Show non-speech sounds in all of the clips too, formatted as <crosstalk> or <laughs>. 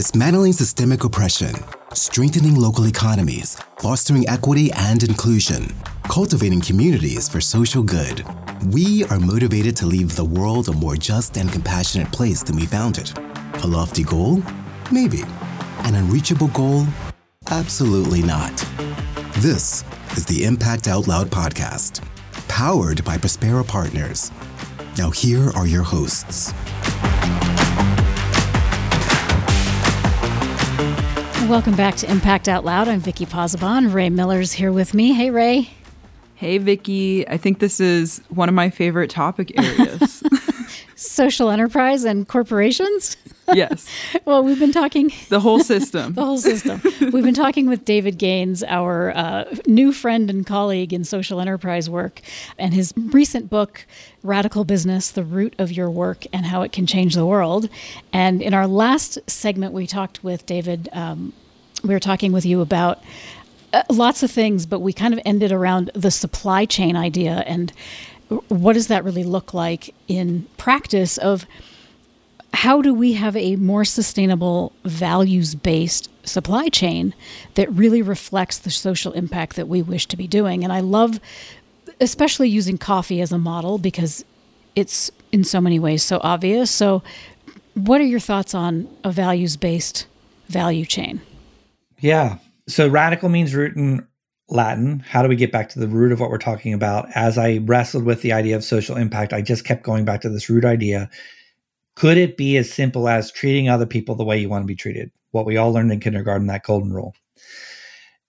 dismantling systemic oppression, strengthening local economies, fostering equity and inclusion, cultivating communities for social good. We are motivated to leave the world a more just and compassionate place than we found it. A lofty goal? Maybe. An unreachable goal? Absolutely not. This is the Impact Out Loud podcast, powered by Prospera Partners. Now, here are your hosts. Welcome back to Impact Out Loud. I'm Vicki Pozzebon. Ray Miller's here with me. Hey, Ray. Hey, Vicki. I think this is one of my favorite topic areas. <laughs> <laughs> Social enterprise and corporations? Yes. <laughs> well, we've been talking the whole system. the whole system. We've been talking with David Gaines, our uh, new friend and colleague in social enterprise work, and his recent book, Radical Business: The Root of Your Work and How It Can Change the World. And in our last segment, we talked with David. Um, we were talking with you about uh, lots of things, but we kind of ended around the supply chain idea and what does that really look like in practice of how do we have a more sustainable values based supply chain that really reflects the social impact that we wish to be doing and i love especially using coffee as a model because it's in so many ways so obvious so what are your thoughts on a values based value chain yeah so radical means root in Latin. How do we get back to the root of what we're talking about? As I wrestled with the idea of social impact, I just kept going back to this root idea could it be as simple as treating other people the way you want to be treated? What we all learned in kindergarten, that golden rule.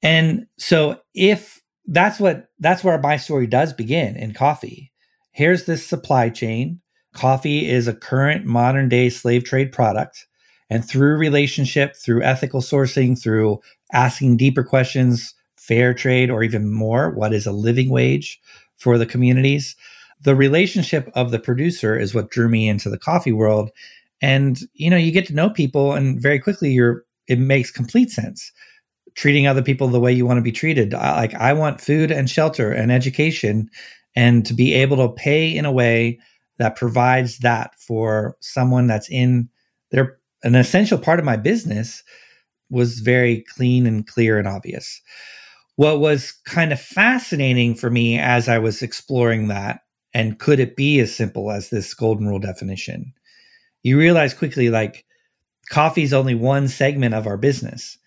And so if that's what that's where my story does begin in coffee. Here's this supply chain. Coffee is a current modern day slave trade product. And through relationship, through ethical sourcing, through asking deeper questions, fair trade, or even more, what is a living wage for the communities? the relationship of the producer is what drew me into the coffee world and you know you get to know people and very quickly you're it makes complete sense treating other people the way you want to be treated I, like i want food and shelter and education and to be able to pay in a way that provides that for someone that's in their an essential part of my business was very clean and clear and obvious what was kind of fascinating for me as i was exploring that and could it be as simple as this golden rule definition? You realize quickly, like, coffee is only one segment of our business.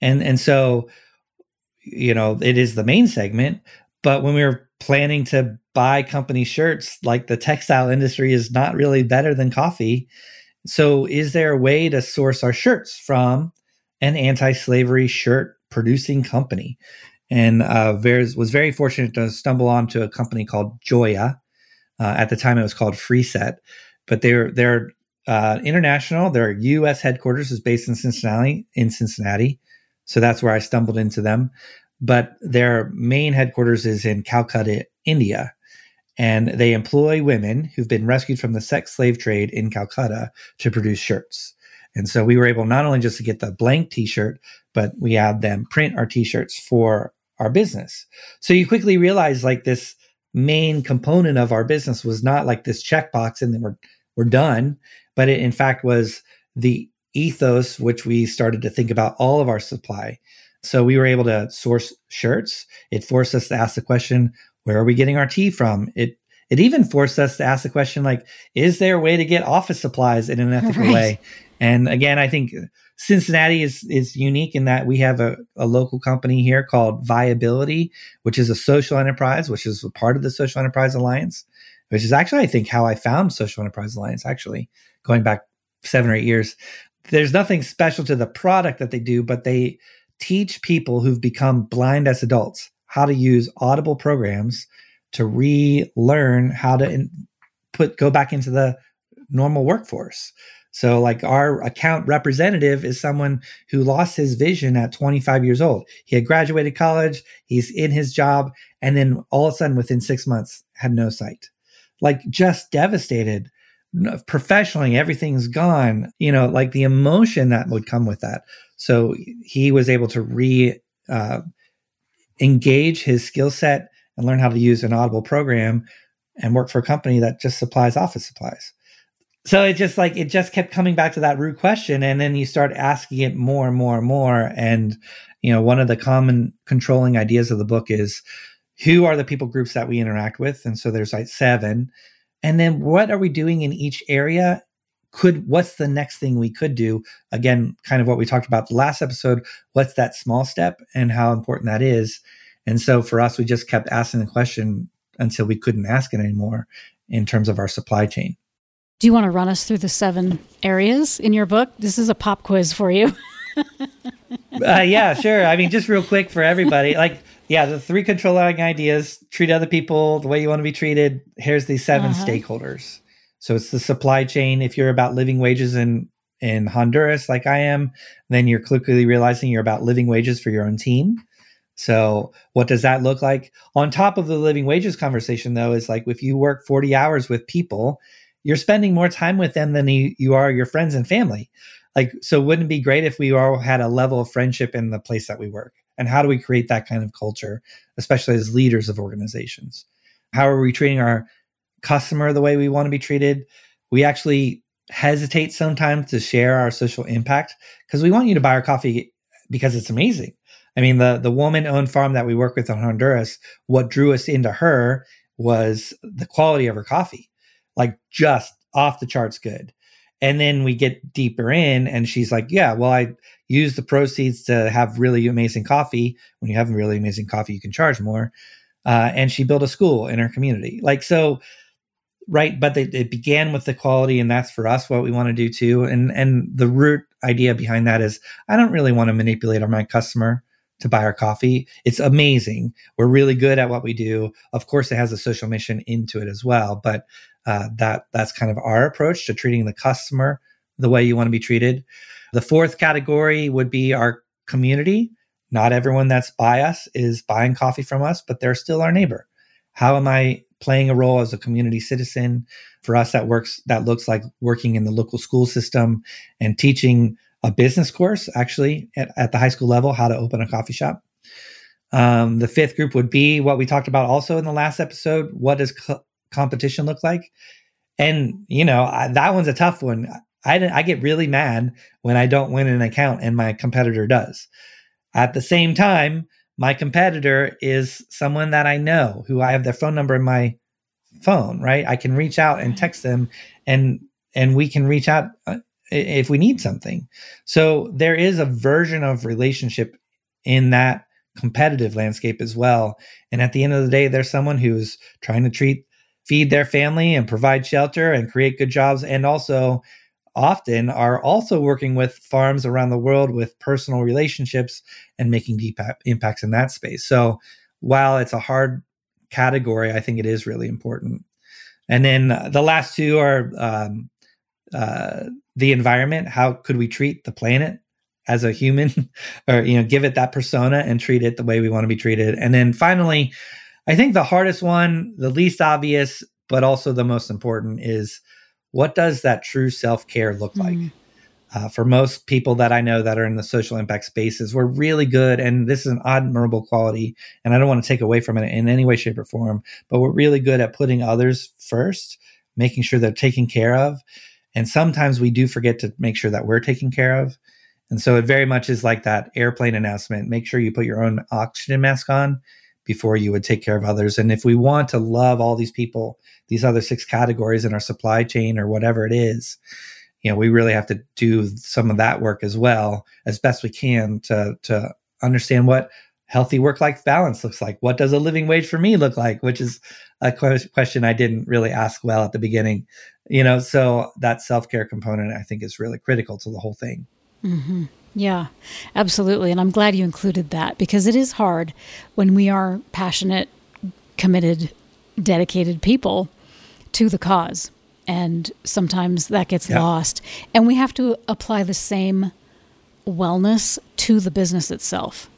And, and so, you know, it is the main segment. But when we were planning to buy company shirts, like the textile industry is not really better than coffee. So, is there a way to source our shirts from an anti slavery shirt producing company? And uh, was very fortunate to stumble onto a company called Joya, uh, at the time, it was called Freeset, but they're they're uh, international. Their U.S. headquarters is based in Cincinnati. In Cincinnati, so that's where I stumbled into them. But their main headquarters is in Calcutta, India, and they employ women who've been rescued from the sex slave trade in Calcutta to produce shirts. And so we were able not only just to get the blank T-shirt, but we had them print our T-shirts for our business. So you quickly realize like this main component of our business was not like this checkbox and then we're we're done, but it in fact was the ethos which we started to think about all of our supply. So we were able to source shirts. It forced us to ask the question, where are we getting our tea from? It it even forced us to ask the question like, is there a way to get office supplies in an <laughs> ethical right. way? And again, I think Cincinnati is is unique in that we have a, a local company here called Viability, which is a social enterprise, which is a part of the Social Enterprise Alliance, which is actually I think how I found Social Enterprise Alliance. Actually, going back seven or eight years, there's nothing special to the product that they do, but they teach people who've become blind as adults how to use Audible programs to relearn how to in, put go back into the normal workforce. So, like our account representative is someone who lost his vision at 25 years old. He had graduated college, he's in his job, and then all of a sudden, within six months, had no sight. Like, just devastated. Professionally, everything's gone. You know, like the emotion that would come with that. So, he was able to re uh, engage his skill set and learn how to use an Audible program and work for a company that just supplies office supplies so it just like it just kept coming back to that root question and then you start asking it more and more and more and you know one of the common controlling ideas of the book is who are the people groups that we interact with and so there's like seven and then what are we doing in each area? Could what's the next thing we could do? Again kind of what we talked about the last episode what's that small step and how important that is? And so for us we just kept asking the question until we couldn't ask it anymore in terms of our supply chain. Do you want to run us through the seven areas in your book? This is a pop quiz for you. <laughs> Uh, yeah sure. I mean just real quick for everybody like yeah the three controlling ideas treat other people the way you want to be treated here's the 7 uh-huh. stakeholders so it's the supply chain. If you're about living wages in in Honduras, like I am, then you're quickly realizing you're about living wages for your own team. So what does that look like? On top of the living wages conversation, though, is like if you work 40 hours with people, you're spending more time with them than you, you are your friends and family. Like, so wouldn't it be great if we all had a level of friendship in the place that we work? And how do we create that kind of culture, especially as leaders of organizations? How are we treating our customer the way we want to be treated. We actually hesitate sometimes to share our social impact because we want you to buy our coffee because it's amazing. I mean, the the woman owned farm that we work with in Honduras, what drew us into her was the quality of her coffee, like just off the charts good. And then we get deeper in, and she's like, Yeah, well, I use the proceeds to have really amazing coffee. When you have really amazing coffee, you can charge more. Uh, and she built a school in her community. Like, so right but they, it began with the quality and that's for us what we want to do too and and the root idea behind that is i don't really want to manipulate our my customer to buy our coffee it's amazing we're really good at what we do of course it has a social mission into it as well but uh, that that's kind of our approach to treating the customer the way you want to be treated the fourth category would be our community not everyone that's by us is buying coffee from us but they're still our neighbor how am i playing a role as a community citizen. For us, that works. That looks like working in the local school system and teaching a business course, actually at, at the high school level, how to open a coffee shop. Um, the fifth group would be what we talked about also in the last episode. What does competition look like? And you know I, that one's a tough one. I, I get really mad when I don't win an account and my competitor does. At the same time, my competitor is someone that I know who I have their phone number in my phone, right? I can reach out and text them and and we can reach out uh, if we need something. So there is a version of relationship in that competitive landscape as well. And at the end of the day, there's someone who's trying to treat feed their family and provide shelter and create good jobs and also often are also working with farms around the world with personal relationships and making deep impacts in that space. So while it's a hard category, I think it is really important. And then uh, the last two are um, uh, the environment. How could we treat the planet as a human, <laughs> or you know, give it that persona and treat it the way we want to be treated? And then finally, I think the hardest one, the least obvious, but also the most important, is what does that true self care look like? Mm. Uh, for most people that I know that are in the social impact spaces, we're really good, and this is an admirable quality. And I don't want to take away from it in any way, shape, or form, but we're really good at putting others first, making sure they're taken care of. And sometimes we do forget to make sure that we're taken care of. And so it very much is like that airplane announcement make sure you put your own oxygen mask on before you would take care of others. And if we want to love all these people, these other six categories in our supply chain or whatever it is, you know, we really have to do some of that work as well as best we can to to understand what healthy work life balance looks like. What does a living wage for me look like? Which is a question I didn't really ask well at the beginning. You know, so that self care component I think is really critical to the whole thing. Mm-hmm. Yeah, absolutely. And I'm glad you included that because it is hard when we are passionate, committed, dedicated people to the cause. And sometimes that gets yeah. lost. And we have to apply the same wellness to the business itself,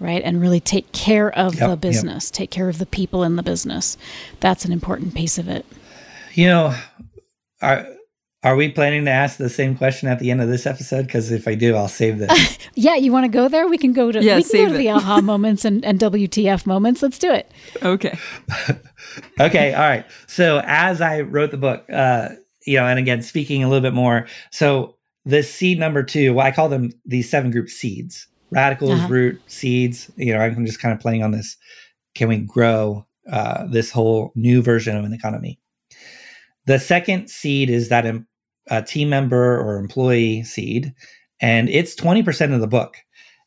right? And really take care of yep, the business, yep. take care of the people in the business. That's an important piece of it. You know, I, are we planning to ask the same question at the end of this episode? Because if I do, I'll save this. <laughs> yeah, you want to go there? We can go to yeah, we can go to the aha <laughs> moments and, and WTF moments. Let's do it. Okay. <laughs> okay. All right. So as I wrote the book, uh, you know, and again, speaking a little bit more. So the seed number two, well, I call them these seven group seeds radicals, uh-huh. root, seeds. You know, I'm just kind of playing on this. Can we grow uh, this whole new version of an economy? The second seed is that a team member or employee seed, and it's 20% of the book.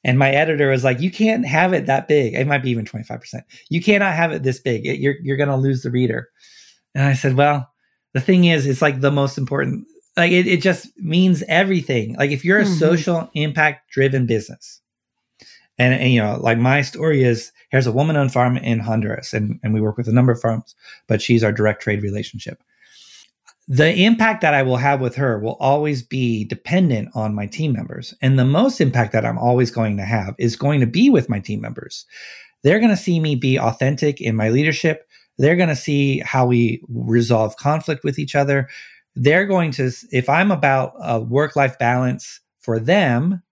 And my editor was like, "You can't have it that big. It might be even 25%. You cannot have it this big. It, you're you're going to lose the reader." And I said, "Well, the thing is, it's like the most important. Like it, it just means everything. Like if you're a mm-hmm. social impact driven business, and, and, you know, like my story is here's a woman on farm in Honduras, and, and we work with a number of farms, but she's our direct trade relationship the impact that I will have with her will always be dependent on my team members. And the most impact that I'm always going to have is going to be with my team members. They're going to see me be authentic in my leadership. They're going to see how we resolve conflict with each other. They're going to, if I'm about a work life balance for them,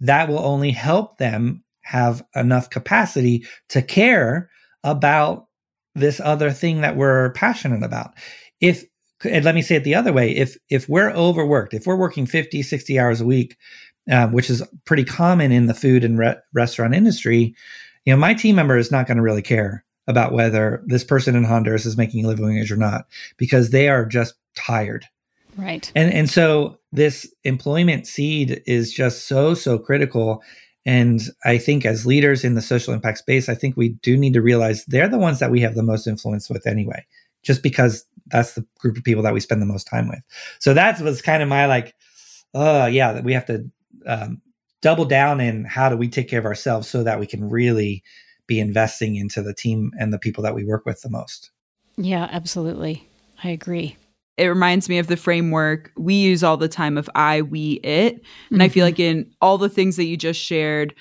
that will only help them have enough capacity to care about this other thing that we're passionate about. If and let me say it the other way. If if we're overworked if we're working 50 60 hours a week um, which is pretty common in the food and re- restaurant industry you know my team member is not going to really care about whether this person in honduras is making a living wage or not because they are just tired. Right. And and so this employment seed is just so so critical. And i think as leaders in the social impact space i think we do need to realize they're the ones that we have the most influence with anyway just because that's the group of people that we spend the most time with. So that was kind of my like, oh yeah, that we have to um, double down in how do we take care of ourselves so that we can really be investing into the team and the people that we work with the most. Yeah, absolutely. I agree. It reminds me of the framework we use all the time of I, we, it. And mm-hmm. I feel mm-hmm. like in all the things that you just shared,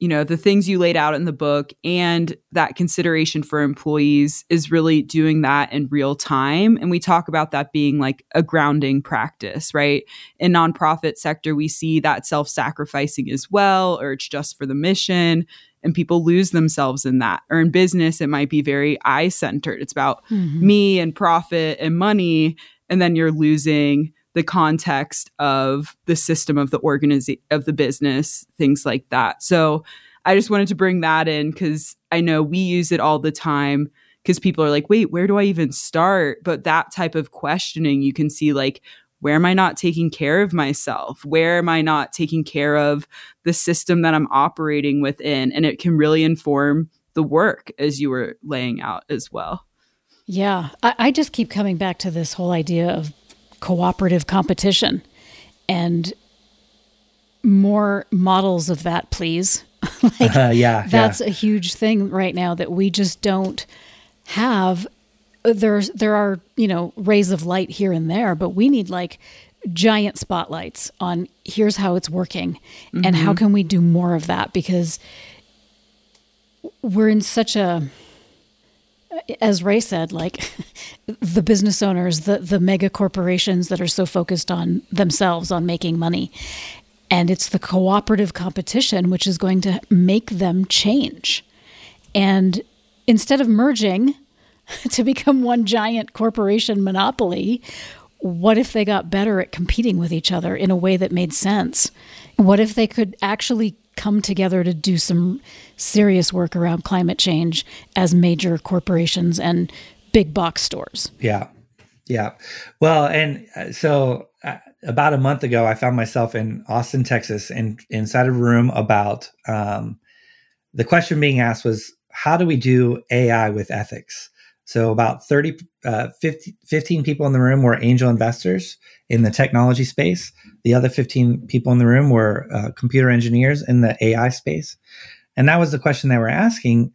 you know the things you laid out in the book and that consideration for employees is really doing that in real time. And we talk about that being like a grounding practice right? In nonprofit sector we see that self-sacrificing as well or it's just for the mission and people lose themselves in that. Or in business it might be very i centered it's about mm-hmm. me and profit and money and then you're losing the context of the system of the organization of the business, things like that. So I just wanted to bring that in because I know we use it all the time because people are like, wait, where do I even start? But that type of questioning, you can see like, where am I not taking care of myself? Where am I not taking care of the system that I'm operating within? And it can really inform the work as you were laying out as well. Yeah. I, I just keep coming back to this whole idea of cooperative competition and more models of that, please. <laughs> like, <laughs> uh, yeah, that's yeah. a huge thing right now that we just don't have. There's there are you know rays of light here and there, but we need like giant spotlights on here's how it's working mm-hmm. and how mm-hmm. can we do more of that because we're in such a as Ray said, like <laughs> the business owners, the the mega corporations that are so focused on themselves, on making money. And it's the cooperative competition which is going to make them change. And instead of merging <laughs> to become one giant corporation monopoly, what if they got better at competing with each other in a way that made sense? What if they could actually come together to do some serious work around climate change as major corporations and big box stores. Yeah. Yeah. Well, and uh, so uh, about a month ago, I found myself in Austin, Texas, and inside a room about um, the question being asked was, how do we do AI with ethics? So about 30, uh, 50, 15 people in the room were angel investors in the technology space. The other 15 people in the room were uh, computer engineers in the AI space. And that was the question they were asking.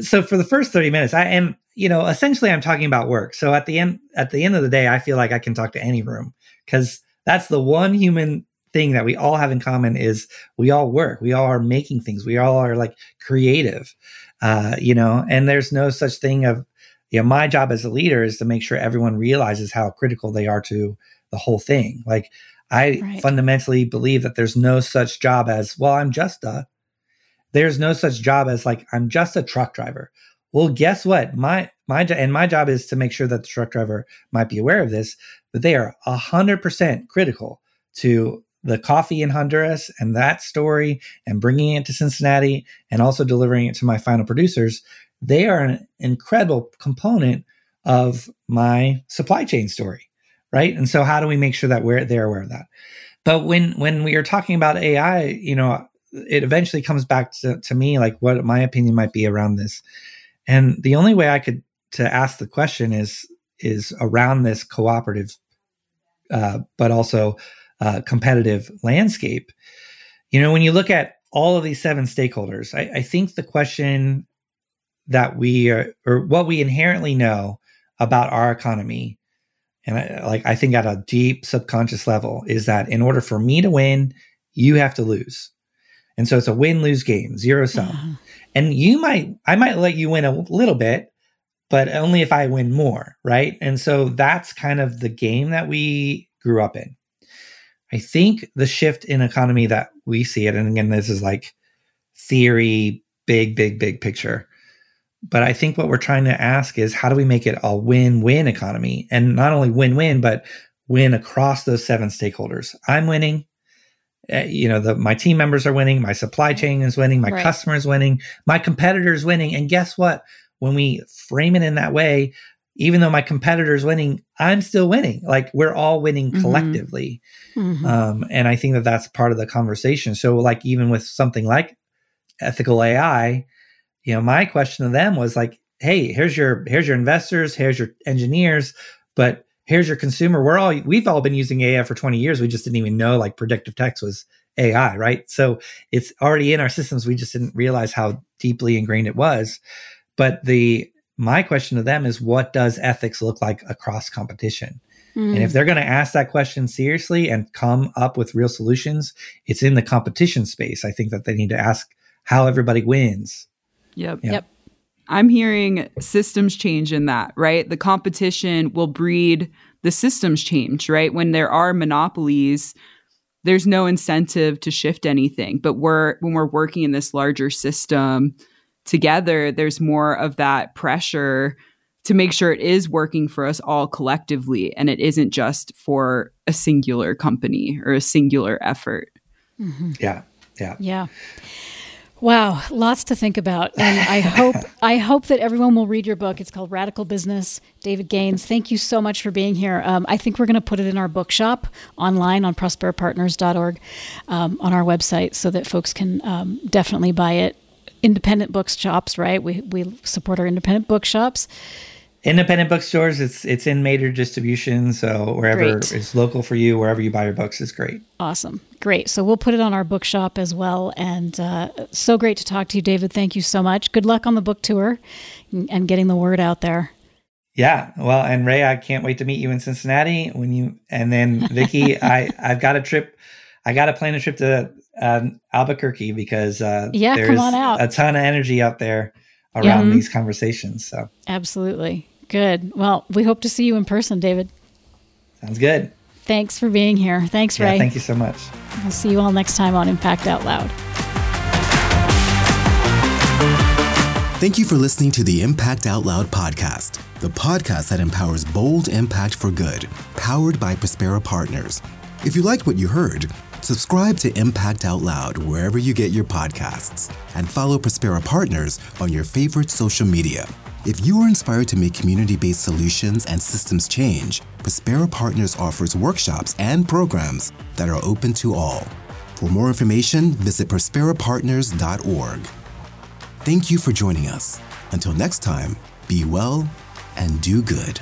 So for the first 30 minutes, I am, you know, essentially I'm talking about work. So at the end, at the end of the day, I feel like I can talk to any room because that's the one human thing that we all have in common is we all work. We all are making things. We all are like creative, uh, you know, and there's no such thing of, you know, my job as a leader is to make sure everyone realizes how critical they are to the whole thing. Like I right. fundamentally believe that there's no such job as, well, I'm just a, there's no such job as like, I'm just a truck driver. Well, guess what? My my and my job is to make sure that the truck driver might be aware of this, but they are hundred percent critical to the coffee in Honduras and that story and bringing it to Cincinnati and also delivering it to my final producers. They are an incredible component of my supply chain story, right? And so, how do we make sure that we're they're aware of that? But when when we are talking about AI, you know, it eventually comes back to, to me like what my opinion might be around this. And the only way I could to ask the question is is around this cooperative, uh, but also uh, competitive landscape. You know, when you look at all of these seven stakeholders, I, I think the question that we are, or what we inherently know about our economy, and I, like I think at a deep subconscious level, is that in order for me to win, you have to lose. And so it's a win lose game, zero sum. Uh-huh. And you might, I might let you win a little bit, but only if I win more. Right. And so that's kind of the game that we grew up in. I think the shift in economy that we see it, and again, this is like theory, big, big, big picture. But I think what we're trying to ask is how do we make it a win win economy? And not only win win, but win across those seven stakeholders. I'm winning, uh, you know the my team members are winning my supply chain is winning my right. customer is winning my competitor is winning and guess what when we frame it in that way even though my competitor is winning i'm still winning like we're all winning mm-hmm. collectively mm-hmm. Um, and i think that that's part of the conversation so like even with something like ethical ai you know my question to them was like hey here's your here's your investors here's your engineers but here's your consumer. We're all we've all been using AI for 20 years. We just didn't even know like predictive text was AI, right? So it's already in our systems. We just didn't realize how deeply ingrained it was. But the my question to them is what does ethics look like across competition? Mm. And if hmm. they're going to ask that question seriously and come up with real solutions, it's in the competition space. I think that they need to ask how everybody wins. Yep. Yep. yep. I'm hearing systems change in that, right? The competition will breed the systems change, right? When there are monopolies, there's no incentive to shift anything. But we're when we're working in this larger system together, there's more of that pressure to make sure it is working for us all collectively and it isn't just for a singular company or a singular effort. Mm-hmm. Yeah. Yeah. Yeah. Wow, lots to think about, and I <laughs> hope I hope that everyone will read your book. It's called Radical Business. David Gaines, thank you so much for being here. Um, I think we're going to put it in our bookshop online on prosperapartners.org um, on our website, so that folks can um, definitely buy it. Independent bookshops, right? We we support our independent bookshops independent bookstores it's it's in major distribution so wherever great. it's local for you wherever you buy your books is great. Awesome. Great. So we'll put it on our bookshop as well. And uh, so great to talk to you david. Thank you so much. Good luck on the book tour and getting the word out there. Yeah. Well and ray i can't wait to meet you in cincinnati when you and then vicki <laughs> i i've got a trip i got to plan a trip to um, albuquerque because uh, yeah, there's a ton of energy out there around yeah. these conversations so. Absolutely Good. Well, we hope to see you in person, David. Sounds good. Thanks for being here. Thanks, Ray. Yeah, thank you so much. We'll see you all next time on Impact Out Loud. Thank you for listening to the Impact Out Loud podcast, the podcast that empowers bold impact for good, powered by Prospera Partners. If you liked what you heard, subscribe to Impact Out Loud wherever you get your podcasts and follow Prospera Partners on your favorite social media. If you are inspired to make community based solutions and systems change, Prospera Partners offers workshops and programs that are open to all. For more information, visit prosperapartners.org. Thank you for joining us. Until next time, be well and do good.